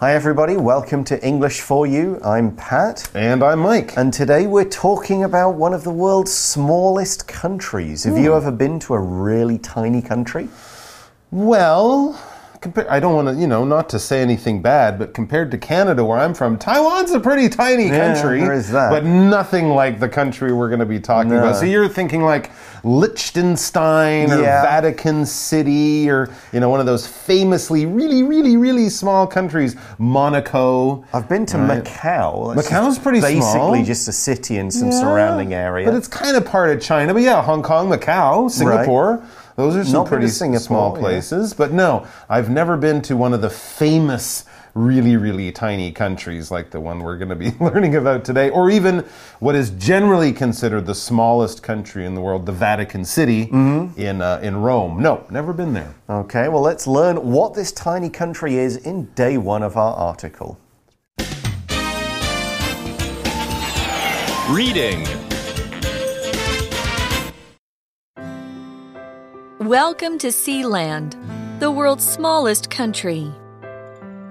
Hi, everybody. Welcome to English for You. I'm Pat. And I'm Mike. And today we're talking about one of the world's smallest countries. Have you hmm. ever been to a really tiny country? Well, I don't want to, you know, not to say anything bad, but compared to Canada, where I'm from, Taiwan's a pretty tiny country. Yeah, there is that. But nothing like the country we're going to be talking about. So you're thinking like Liechtenstein or Yeah. Vatican City or, you know, one of those famously really, really, really small countries, Monaco. I've been to Macau. That's Macau's pretty basically small. just a city and some Yeah, surrounding area. But it's kind of part of China. But yeah, Hong Kong, Macau, Singapore. Those are some Not pretty small yeah. places. But no, I've never been to one of the famous, really, really tiny countries like the one we're going to be learning about today, or even what is generally considered the smallest country in the world, the Vatican City Mm-hmm. in, uh, in Rome. No, never been there. Okay, well, let's learn what this tiny country is in day one of our article. Reading. Welcome to Sealand, the world's smallest country.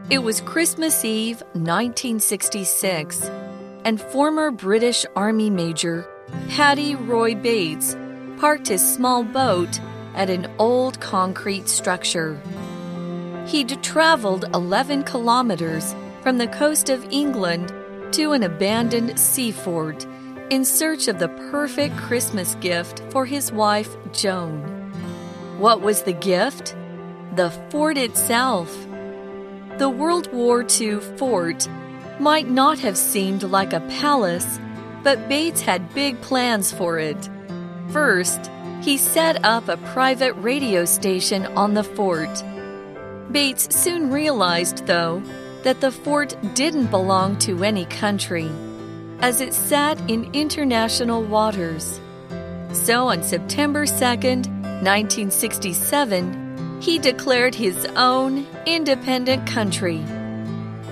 It was Christmas Eve 1966, and former British Army Major Paddy Roy Bates parked his small boat at an old concrete structure. He'd traveled 11 kilometers from the coast of England to an abandoned sea fort in search of the perfect Christmas gift for his wife, Joan. What was the gift? The fort itself. The World War II fort might not have seemed like a palace, but Bates had big plans for it. First, he set up a private radio station on the fort. Bates soon realized, though, that the fort didn't belong to any country, as it sat in international waters. So on September 2nd, 1967, he declared his own independent country,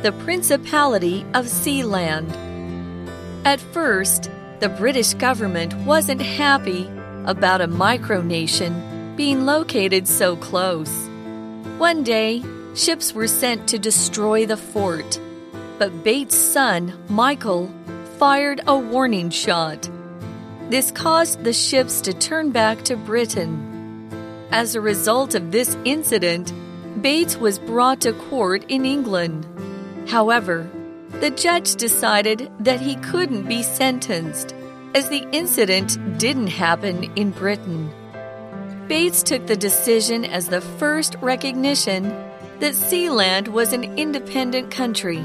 the Principality of Sealand. At first, the British government wasn't happy about a micronation being located so close. One day, ships were sent to destroy the fort, but Bates' son, Michael, fired a warning shot. This caused the ships to turn back to Britain. As a result of this incident, Bates was brought to court in England. However, the judge decided that he couldn't be sentenced, as the incident didn't happen in Britain. Bates took the decision as the first recognition that Sealand was an independent country.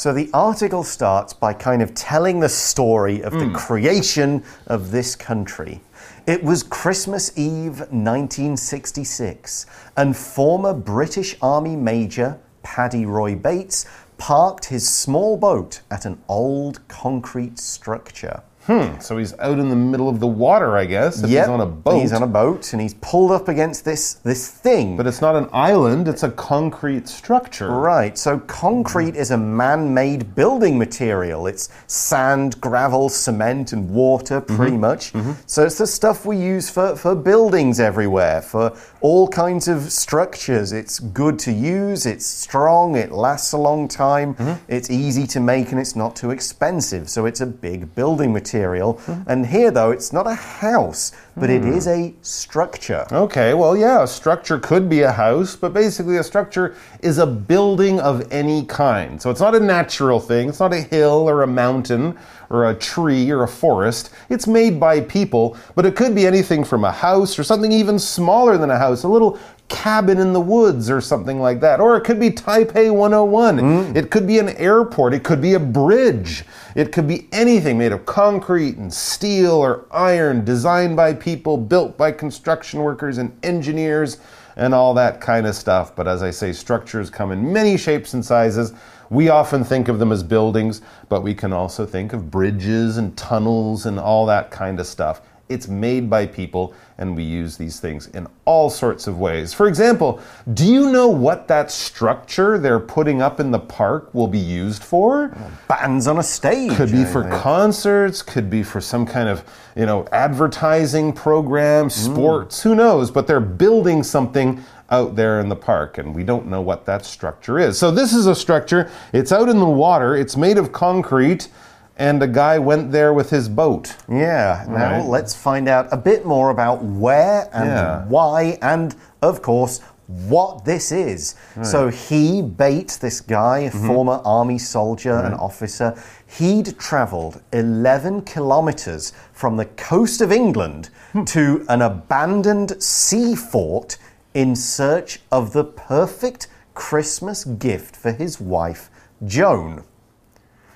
So the article starts by kind of telling the story of the hmm. creation of this country. It was Christmas Eve 1966, and former British Army Major Paddy Roy Bates parked his small boat at an old concrete structure. Hmm, so he's out in the middle of the water, I guess, if Yep, he's on a boat. He's on a boat, and he's pulled up against this this thing. but it's not an island, it's a concrete structure. Right, so concrete is a man made building material. It's sand, gravel, cement, and water, pretty mm-hmm. much. Mm-hmm. So it's the stuff we use for, for buildings everywhere, for all kinds of structures. It's good to use, it's strong, it lasts a long time, mm-hmm. it's easy to make, and it's not too expensive. So it's a big building material. Mm-hmm. And here, though, it's not a house, but it mm. is a structure. Okay, well, yeah, a structure could be a house, but basically, a structure is a building of any kind. So it's not a natural thing, it's not a hill or a mountain or a tree or a forest. It's made by people, but it could be anything from a house or something even smaller than a house, a little cabin in the woods or something like that. Or it could be Taipei 101. Mm. It could be an airport. It could be a bridge. It could be anything made of concrete and steel or iron, designed by people, built by construction workers and engineers, and all that kind of stuff. But as I say, structures come in many shapes and sizes. We often think of them as buildings, but we can also think of bridges and tunnels and all that kind of stuff. It's made by people, and we use these things in all sorts of ways. For example, do you know what that structure they're putting up in the park will be used for? Bands on a stage. Could be I for think. concerts, could be for some kind of, you know, advertising program, mm. sports, who knows? But they're building something out there in the park, and we don't know what that structure is. So, this is a structure, it's out in the water, it's made of concrete, and a guy went there with his boat. Yeah, now Right. let's find out a bit more about where and Yeah. why, and of course, what this is. So he, Bate, this guy, a Mm-hmm. former army soldier and officer, he'd traveled 11 kilometers from the coast of England Hmm. to an abandoned sea fort in search of the perfect Christmas gift for his wife, Joan.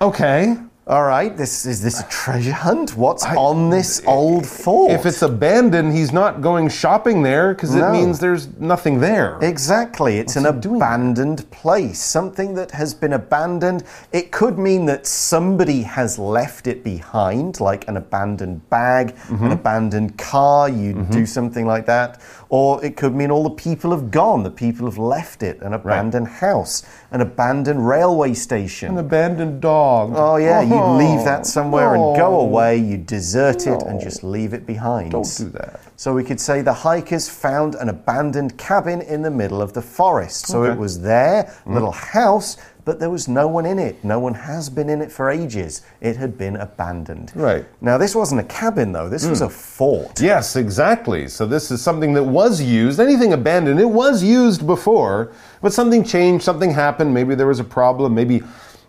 Okay. All right, this is this a treasure hunt? What's on this old fort? If it's abandoned, he's not going shopping there because it means there's nothing there. Exactly. It's an he doing abandoned place, something that has been abandoned. It could mean that somebody has left it behind, like an abandoned bag, Mm-hmm. an abandoned car. You do something like that. Or it could mean all the people have gone, the people have left it, an abandoned house, an abandoned railway station. An abandoned dog. Oh yeah, you oh. leave Oh, that somewhere and go away. You desert it and just leave it behind. Don't do that. So we could say the hikers found an abandoned cabin in the middle of the forest. So Okay. it was their little house, but there was no one in it. No one has been in it for ages. It had been abandoned. Right. Now this wasn't a cabin though. This was hmm. a fort. Yes, exactly. So this is something that was used. Anything abandoned, it was used before, but something changed, something happened. Maybe there was a problem. Maybe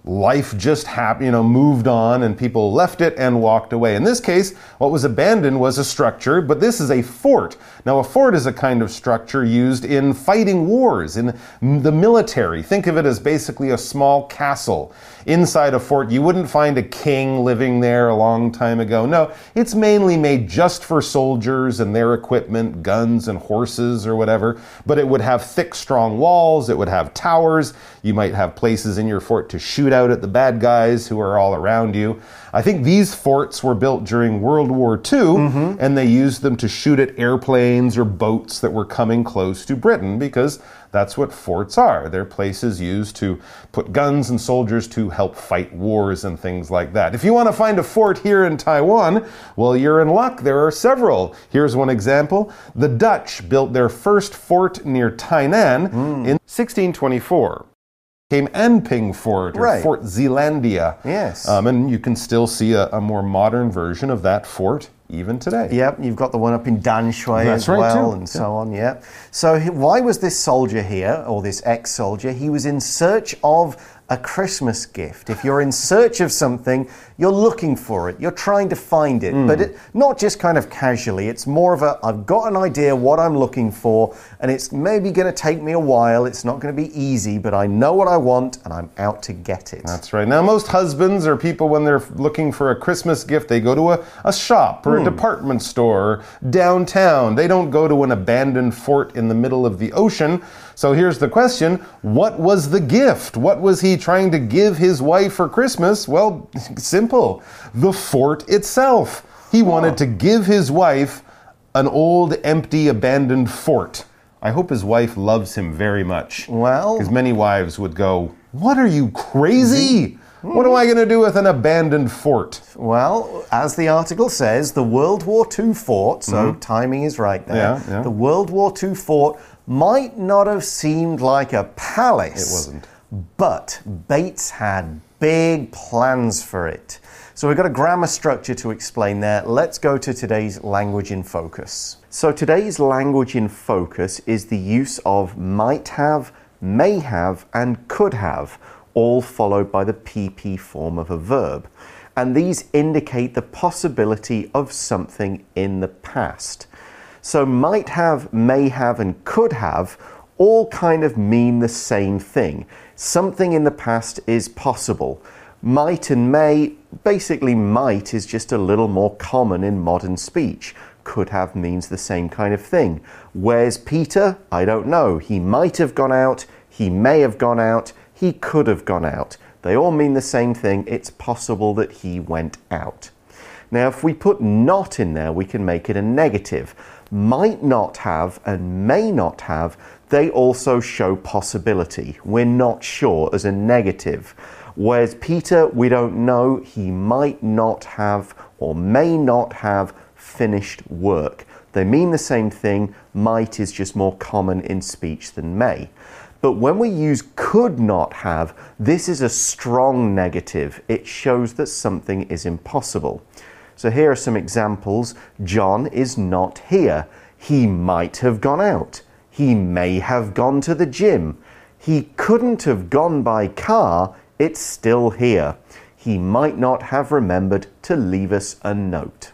life just happened, you know, moved on and people left it and walked away. In this case, what was abandoned was a structure, but this is a fort. Now, a fort is a kind of structure used in fighting wars, in the military. Think of it as basically a small castle. Inside a fort, you wouldn't find a king living there a long time ago. No, it's mainly made just for soldiers and their equipment, guns and horses or whatever. But it would have thick, strong walls, it would have towers. You might have places in your fort to shoot out at the bad guys who are all around you. I think these forts were built during World War II, mm-hmm. and they used them to shoot at airplanes or boats that were coming close to Britain because that's what forts are. They're places used to put guns and soldiers to help fight wars and things like that. If you want to find a fort here in Taiwan, well, you're in luck. There are several. Here's one example. The Dutch built their first fort near Tainan in 1624 came Anping Fort or Right. Fort Zeelandia. Yes. Um, and you can still see a, a more modern version of that fort even today. Yep, you've got the one up in Danshui That's as right, well, too. and so on. Yep. So why was this soldier here, or this ex-soldier? He was in search of a Christmas gift. If you're in search of something, you're looking for it. You're trying to find it, Hmm. but it, not just kind of casually. It's more of a I've got an idea what I'm looking for, and it's maybe going to take me a while. It's not going to be easy, but I know what I want, and I'm out to get it. That's right. Now, most husbands or people, when they're looking for a Christmas gift, they go to a, a shop or a department store or downtown. They don't go to an abandoned fort in the middle of the ocean. So here's the question What was the gift? What was he trying to give his wife for Christmas? Well, simple the fort itself. He wanted to give his wife an old, empty, abandoned fort. I hope his wife loves him very much. Well- because many wives would go, What are you crazy? What am I going to do with an abandoned fort? Well, as the article says, the World War II fort, so timing is right there. Mm-hmm. Yeah, yeah. The World War II fort might not have seemed like a palace. It wasn't. But Bates had big plans for it. So we've got a grammar structure to explain there. Let's go to today's language in focus. So today's language in focus is the use of might have, may have, and could have, all followed by the PP form of a verb. And these indicate the possibility of something in the past. So might have, may have, and could have all kind of mean the same thing. Something in the past is possible. Might and may, basically, might is just a little more common in modern speech. Could have means the same kind of thing. Where's Peter? I don't know. He might have gone out, he may have gone out, he could have gone out. They all mean the same thing. It's possible that he went out. Now, if we put not in there, we can make it a negative. Might not have and may not have, they also show possibility. We're not sure as a negative. Whereas Peter, we don't know, he might not have or may not have finished work. They mean the same thing. Might is just more common in speech than may. But when we use could not have, this is a strong negative. It shows that something is impossible. So here are some examples. John is not here. He might have gone out. He may have gone to the gym. He couldn't have gone by car. It's still here. He might not have remembered to leave us a note.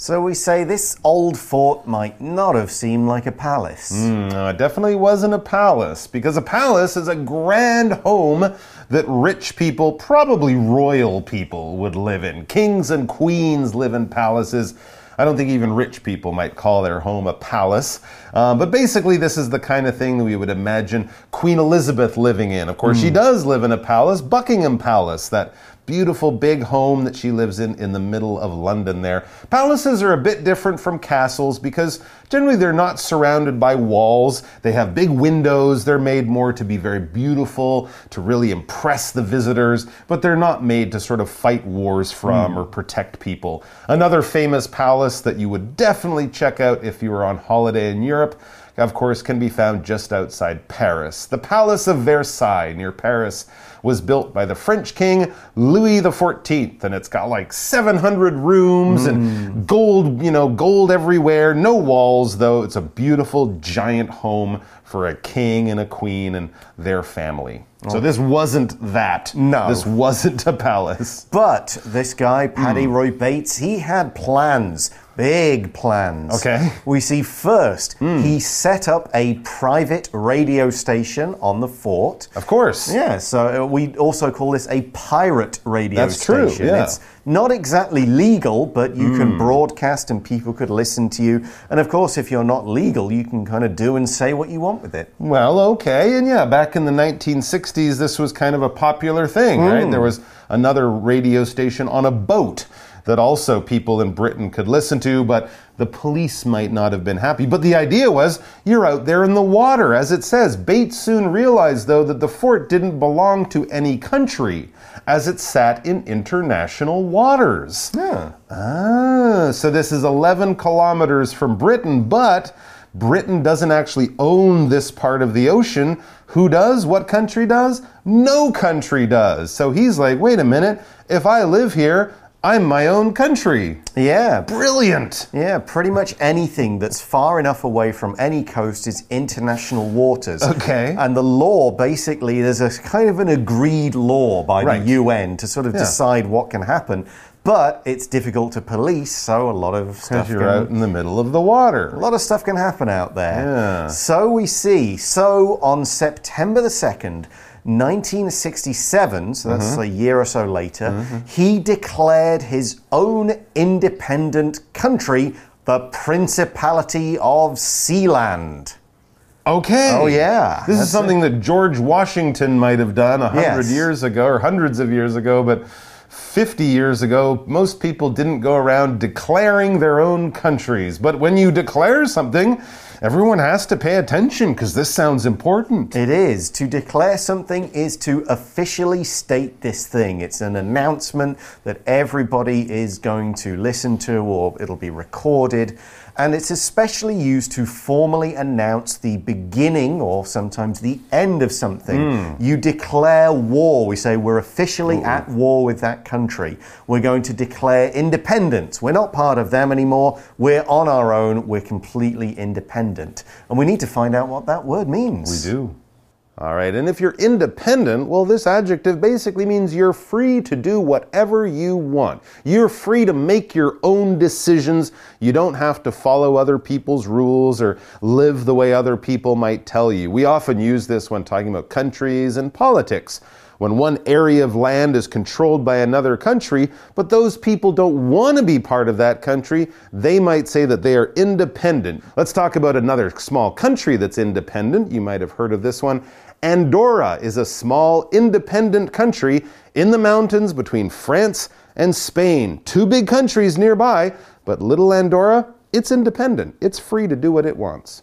So we say this old fort might not have seemed like a palace. No, it definitely wasn't a palace because a palace is a grand home that rich people, probably royal people, would live in. Kings and queens live in palaces. I don't think even rich people might call their home a palace. Uh, but basically, this is the kind of thing that we would imagine Queen Elizabeth living in. Of course, she hmm. does live in a palace, Buckingham Palace, that beautiful big home that she lives in in the middle of London there. Palaces are a bit different from castles because generally they're not surrounded by walls. They have big windows. They're made more to be very beautiful, to really impress the visitors, but they're not made to sort of fight wars from hmm. or protect people. Another famous palace that you would definitely check out if you were on holiday in Europe of course, can be found just outside Paris. The Palace of Versailles near Paris was built by the French king Louis XIV, and it's got like 700 rooms and hmm. gold, you know, gold everywhere. No walls, though. It's a beautiful, giant home for a king and a queen and their family. So oh. this wasn't that. No. This wasn't a palace. But this guy, Paddy hmm. Roy Bates, he had plans. Big plans. Okay. We see first, hmm. he set up a private radio station on the fort. Of course. Yeah, so we also call this a pirate radio That's true, station. yeah. It's not exactly legal, but you can hmm. broadcast and people could listen to you. And of course, if you're not legal, you can kind of do and say what you want with it. Well, okay. And yeah, back in the 1960s, this was kind of a popular thing, right? Hmm. There was another radio station on a boat that also people in Britain could listen to, but the police might not have been happy. But the idea was you're out there in the water, as it says. Bates soon realized, though, that the fort didn't belong to any country, as it sat in international waters. Ah, so this is 11 kilometers from Britain, but Britain doesn't actually own this part of the ocean. Who does? What country does? No country does. So he's like, wait a minute, if I live here, I'm my own country. Yeah, Brilliant. Yeah, pretty much anything that's far enough away from any coast is international waters. Okay. And the law basically, there's a kind of an agreed law by Right. the UN to sort of Yeah. decide what can happen. But it's difficult to police, so a lot of stuff Because you're can, out in the middle of the water. a lot of stuff can happen out there. Yeah. So we see. So on September the 2nd, 1967, so that's Mm-hmm. a year or so later, he declared his own independent country, the Principality of Sealand. Okay. Oh, yeah. This is something that George Washington might have done a hundred Yes. years ago or hundreds of years ago, but 50 years ago, most people didn't go around declaring their own countries. But when you declare something, everyone has to pay attention because this sounds important. It is. To declare something is to officially state this thing. It's an announcement that everybody is going to listen to or it'll be recorded. And it's especially used to formally announce the beginning or sometimes the end of something. Hmm. You declare war. We say we're officially at war with that country. We're going to declare independence. We're not part of them anymore. We're on our own. We're completely independent. And we need to find out what that word means. We do. All right, and if you're independent, well, this adjective basically means you're free to do whatever you want. You're free to make your own decisions. You don't have to follow other people's rules or live the way other people might tell you. We often use this when talking about countries and politics. When one area of land is controlled by another country, but those people don't want to be part of that country, they might say that they are independent. Let's talk about another small country that's independent. You might have heard of this one. Andorra is a small independent country in the mountains between France and Spain. Two big countries nearby, but little Andorra, it's independent. It's free to do what it wants.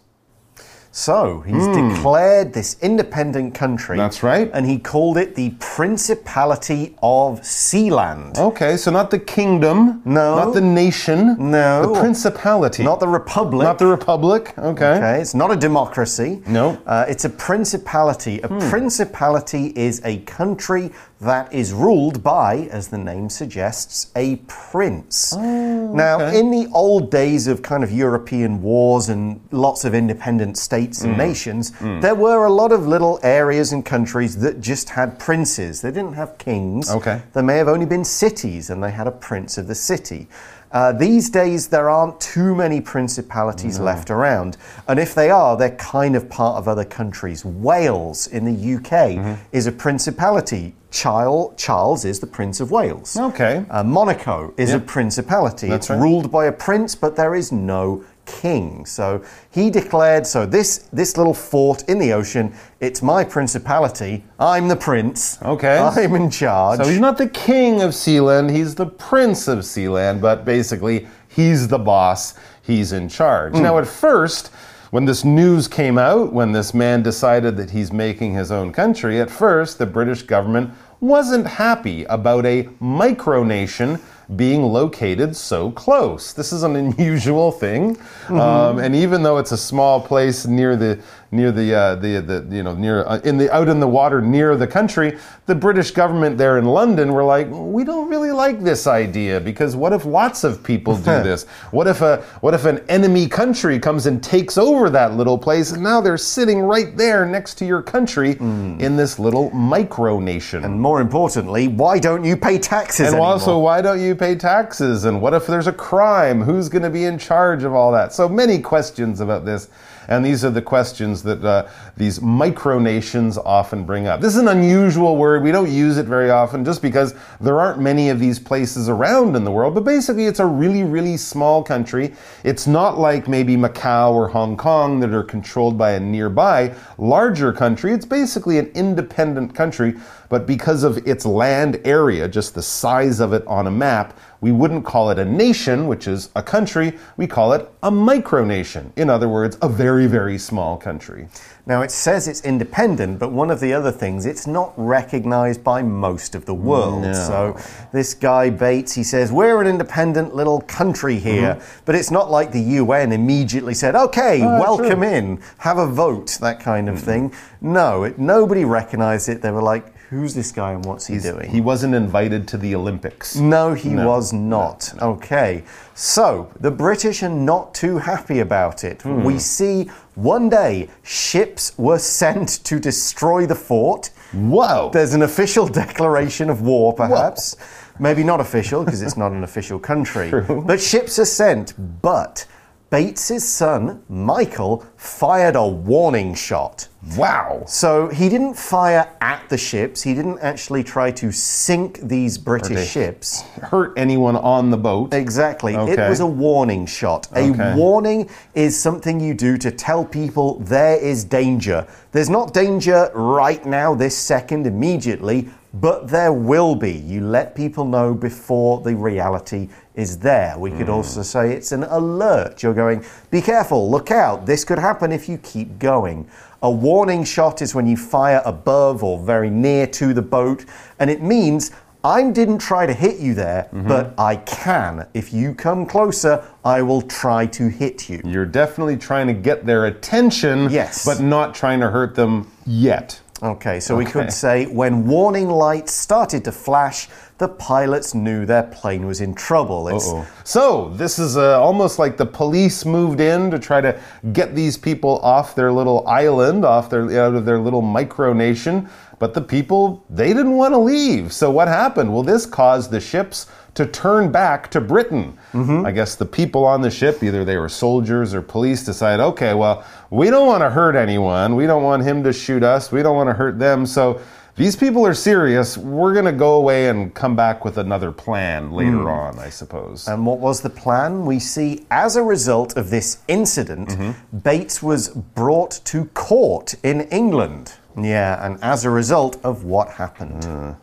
So he's declared this independent country. Hmm. That's right. And he called it the Principality of Sealand. Okay, so not the kingdom. No. Not the nation. No. The principality. Not the Republic. Not the republic. Okay. Okay, it's not a democracy. No. Hmm. Uh, it's a principality. A principality is a country that is ruled by, as the name suggests, a prince. Oh, now, Oh, okay. in the old days of kind of European wars and lots of independent states and mm. nations, mm. there were a lot of little areas and countries that just had princes. They didn't have kings. Okay. There may have only been cities, and they had a prince of the city. Uh, these days, there aren't too many principalities left around. And if they are, they're kind of part of other countries. Wales in the UK is a principality. Charles, Charles is the Prince of Wales. Okay. Uh, Monaco is a principality. That's it's right. ruled by a prince, but there is no king. So he declared, so this this little fort in the ocean, it's my principality. I'm the prince. Okay. I'm in charge. So he's not the king of Sealand, he's the prince of Sealand, but basically he's the boss, he's in charge. Hmm. Now, at first, when this news came out, when this man decided that he's making his own country, at first the British government wasn't happy about a micronation being located so close. This is an unusual thing, um, and even though it's a small place near the near the uh, the, the you know near uh, in the out in the water near the country, the British government there in London were like, we don't really like this idea because what if lots of people do this? What if a what if an enemy country comes and takes over that little place and now they're sitting right there next to your country in this little micronation? And more importantly, why don't you pay taxes And anymore? also, why don't you pay taxes? And what if there's a crime? Who's going to be in charge of all that? So many questions about this. And these are the questions that uh, these micronations often bring up. This is an unusual word. We don't use it very often just because there aren't many of these places around in the world. But basically, it's a really, really small country. It's not like maybe Macau or Hong Kong that are controlled by a nearby larger country. It's basically an independent country. But because of its land area, just the size of it on a map, we wouldn't call it a nation, which is a country. We call it a micronation. In other words, a very, very small country. Now, it says it's independent, but one of the other things, it's not recognized by most of the world. No. So, this guy Bates, he says, We're an independent little country here. Mm-hmm. But it's not like the UN immediately said, Okay, oh, welcome in, have a vote, that kind of mm-hmm. thing. No, it, nobody recognized it. They were like, Who's this guy and what's he doing? He wasn't invited to the Olympics. No, he was not. Okay. So, the British are not too happy about it. Hmm. We see one day ships were sent to destroy the fort. Whoa! There's an official declaration of war, perhaps. Maybe not official because it's not an official country. But ships are sent. But Bates's son, Michael, fired a warning shot. wow! So he didn't fire at the ships. He didn't actually try to sink these British ships. Hurt anyone on the boat? Exactly. It was a warning shot. A Okay. warning is something you do to tell people there is danger. There's not danger right now, this second, immediately, but there will be. You let people know before the reality is there. We Hmm. could also say it's an alert. You're going, be careful, look out, this could happen if you keep going. A warning shot is when you fire above or very near to the boat, and it means I didn't try to hit you there, Mm-hmm. but I can. If you come closer, I will try to hit you. You're definitely trying to get their attention, Yes. but not trying to hurt them yet. Okay, so we could say when warning lights started to flash, the pilots knew their plane was in trouble. It's Uh-oh. So this is uh, almost like the police moved in to try to get these people off their little island, off their out of their little micronation. But the people they didn't want to leave. So what happened? Well, this caused the ships to turn back to Britain. I guess the people on the ship, either they were soldiers or police, decided, okay, well, we don't want to hurt anyone. We don't want him to shoot us. We don't want to hurt them. So. These people are serious. We're going to go away and come back with another plan later on, I suppose. And what was the plan? We see as a result of this incident, Mm-hmm. Bates was brought to court in England. Yeah, and as a result of what happened. Mm.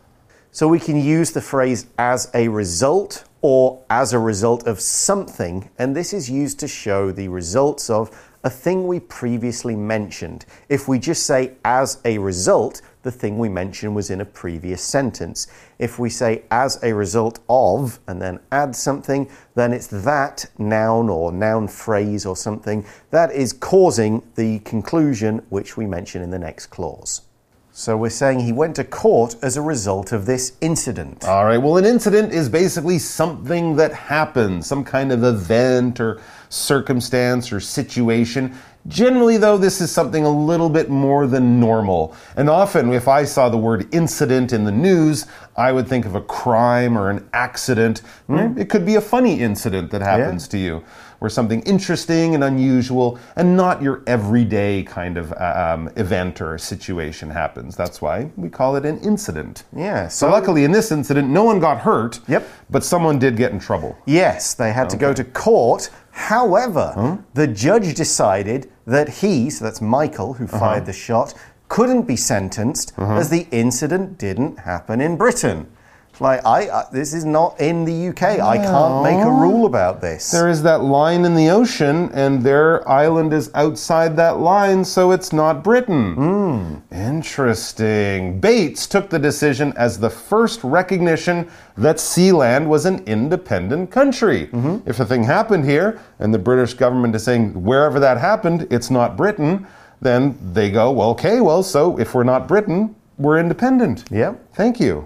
So we can use the phrase as a result or as a result of something, and this is used to show the results of a thing we previously mentioned. If we just say as a result, the thing we mentioned was in a previous sentence. If we say as a result of and then add something, then it's that noun or noun phrase or something that is causing the conclusion which we mention in the next clause. So we're saying he went to court as a result of this incident. All right, well, an incident is basically something that happens, some kind of event or circumstance or situation. Generally, though, this is something a little bit more than normal. And often, if I saw the word incident in the news, I would think of a crime or an accident. Mm. It could be a funny incident that happens yeah. to you, or something interesting and unusual, and not your everyday kind of uh, um, event or situation happens. That's why we call it an incident. Yeah. So, so luckily, in this incident, no one got hurt. Yep. But someone did get in trouble. Yes, they had okay. to go to court However, huh? the judge decided that he, so that's Michael who uh-huh. fired uh -huh. the shot, couldn't be sentenced uh -huh. as the incident didn't happen in Britain. Like I, uh, this is not in the UK. No. I can't make a rule about this. There is that line in the ocean, and their island is outside that line, so it's not Britain. Mm. Interesting. Bates took the decision as the first recognition that Sealand was an independent country. Mm -hmm. If a thing happened here, and the British government is saying wherever that happened, it's not Britain, then they go, well, okay, well, so if we're not Britain, we're independent. Yeah. Thank you.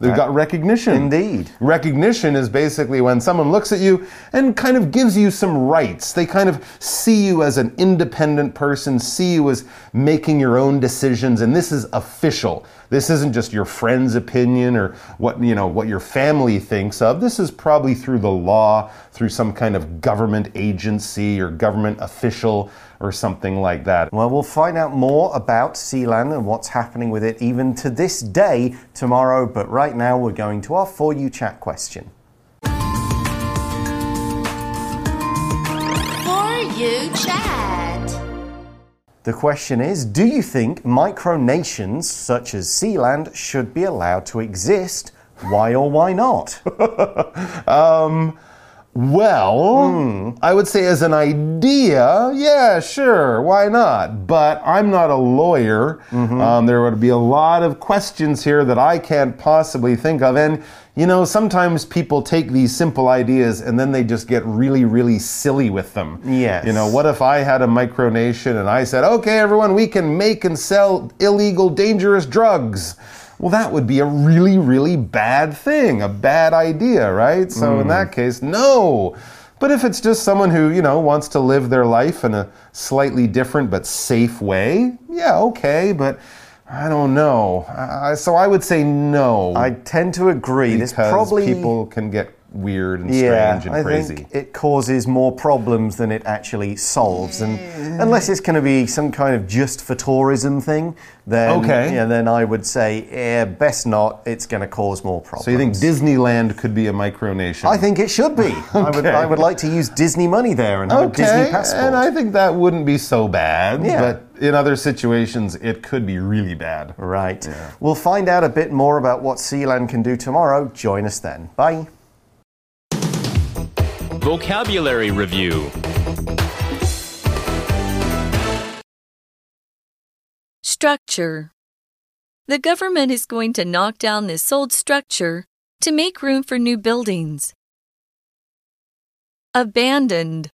They've got recognition. Indeed. Recognition is basically when someone looks at you and kind of gives you some rights. They kind of see you as an independent person, see you as making your own decisions, and this is official. This isn't just your friend's opinion or what you know what your family thinks of. This is probably through the law, through some kind of government agency or government official or something like that. Well, we'll find out more about Sealand and what's happening with it even to this day tomorrow, but right now we're going to our For You Chat question. For You Chat. The question is Do you think micronations such as Sealand should be allowed to exist? Why or why not? um, well, mm. I would say as an idea, yeah, sure, why not? But I'm not a lawyer. Mm -hmm. um, there would be a lot of questions here that I can't possibly think of. And, you know, sometimes people take these simple ideas and then they just get really, really silly with them. Yes. You know, what if I had a micronation and I said, okay, everyone, we can make and sell illegal, dangerous drugs? well, that would be a really, really bad thing, a bad idea, right? So mm. in that case, no. But if it's just someone who, you know, wants to live their life in a slightly different but safe way, yeah, okay, but I don't know. Uh, so I would say no. I tend to agree. Because this probably people can get weird and yeah, strange and I crazy. Think it causes more problems than it actually solves. And unless it's going to be some kind of just for tourism thing, then okay. yeah, then I would say yeah, best not. It's going to cause more problems. So you think Disneyland could be a micronation? I think it should be. okay. I would I would like to use Disney money there and have okay. a Disney passport. And I think that wouldn't be so bad. Yeah. But in other situations, it could be really bad. Right. Yeah. We'll find out a bit more about what Sealand can do tomorrow. Join us then. Bye. Vocabulary Review Structure The government is going to knock down this old structure to make room for new buildings. Abandoned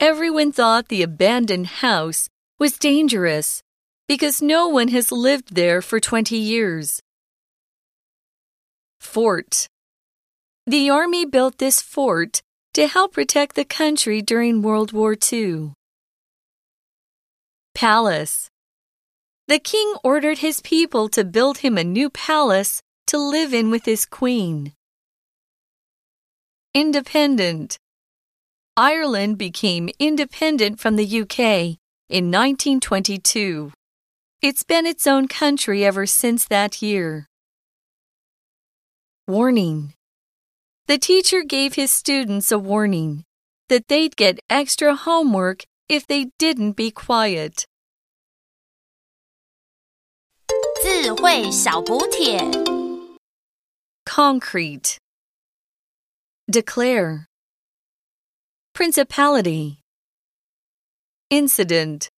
Everyone thought the abandoned house was dangerous because no one has lived there for 20 years. Fort The army built this fort to help protect the country during World War II. Palace The king ordered his people to build him a new palace to live in with his queen. Independent Ireland became independent from the UK in 1922. It's been its own country ever since that year. Warning the teacher gave his students a warning that they'd get extra homework if they didn't be quiet. Concrete Declare Principality Incident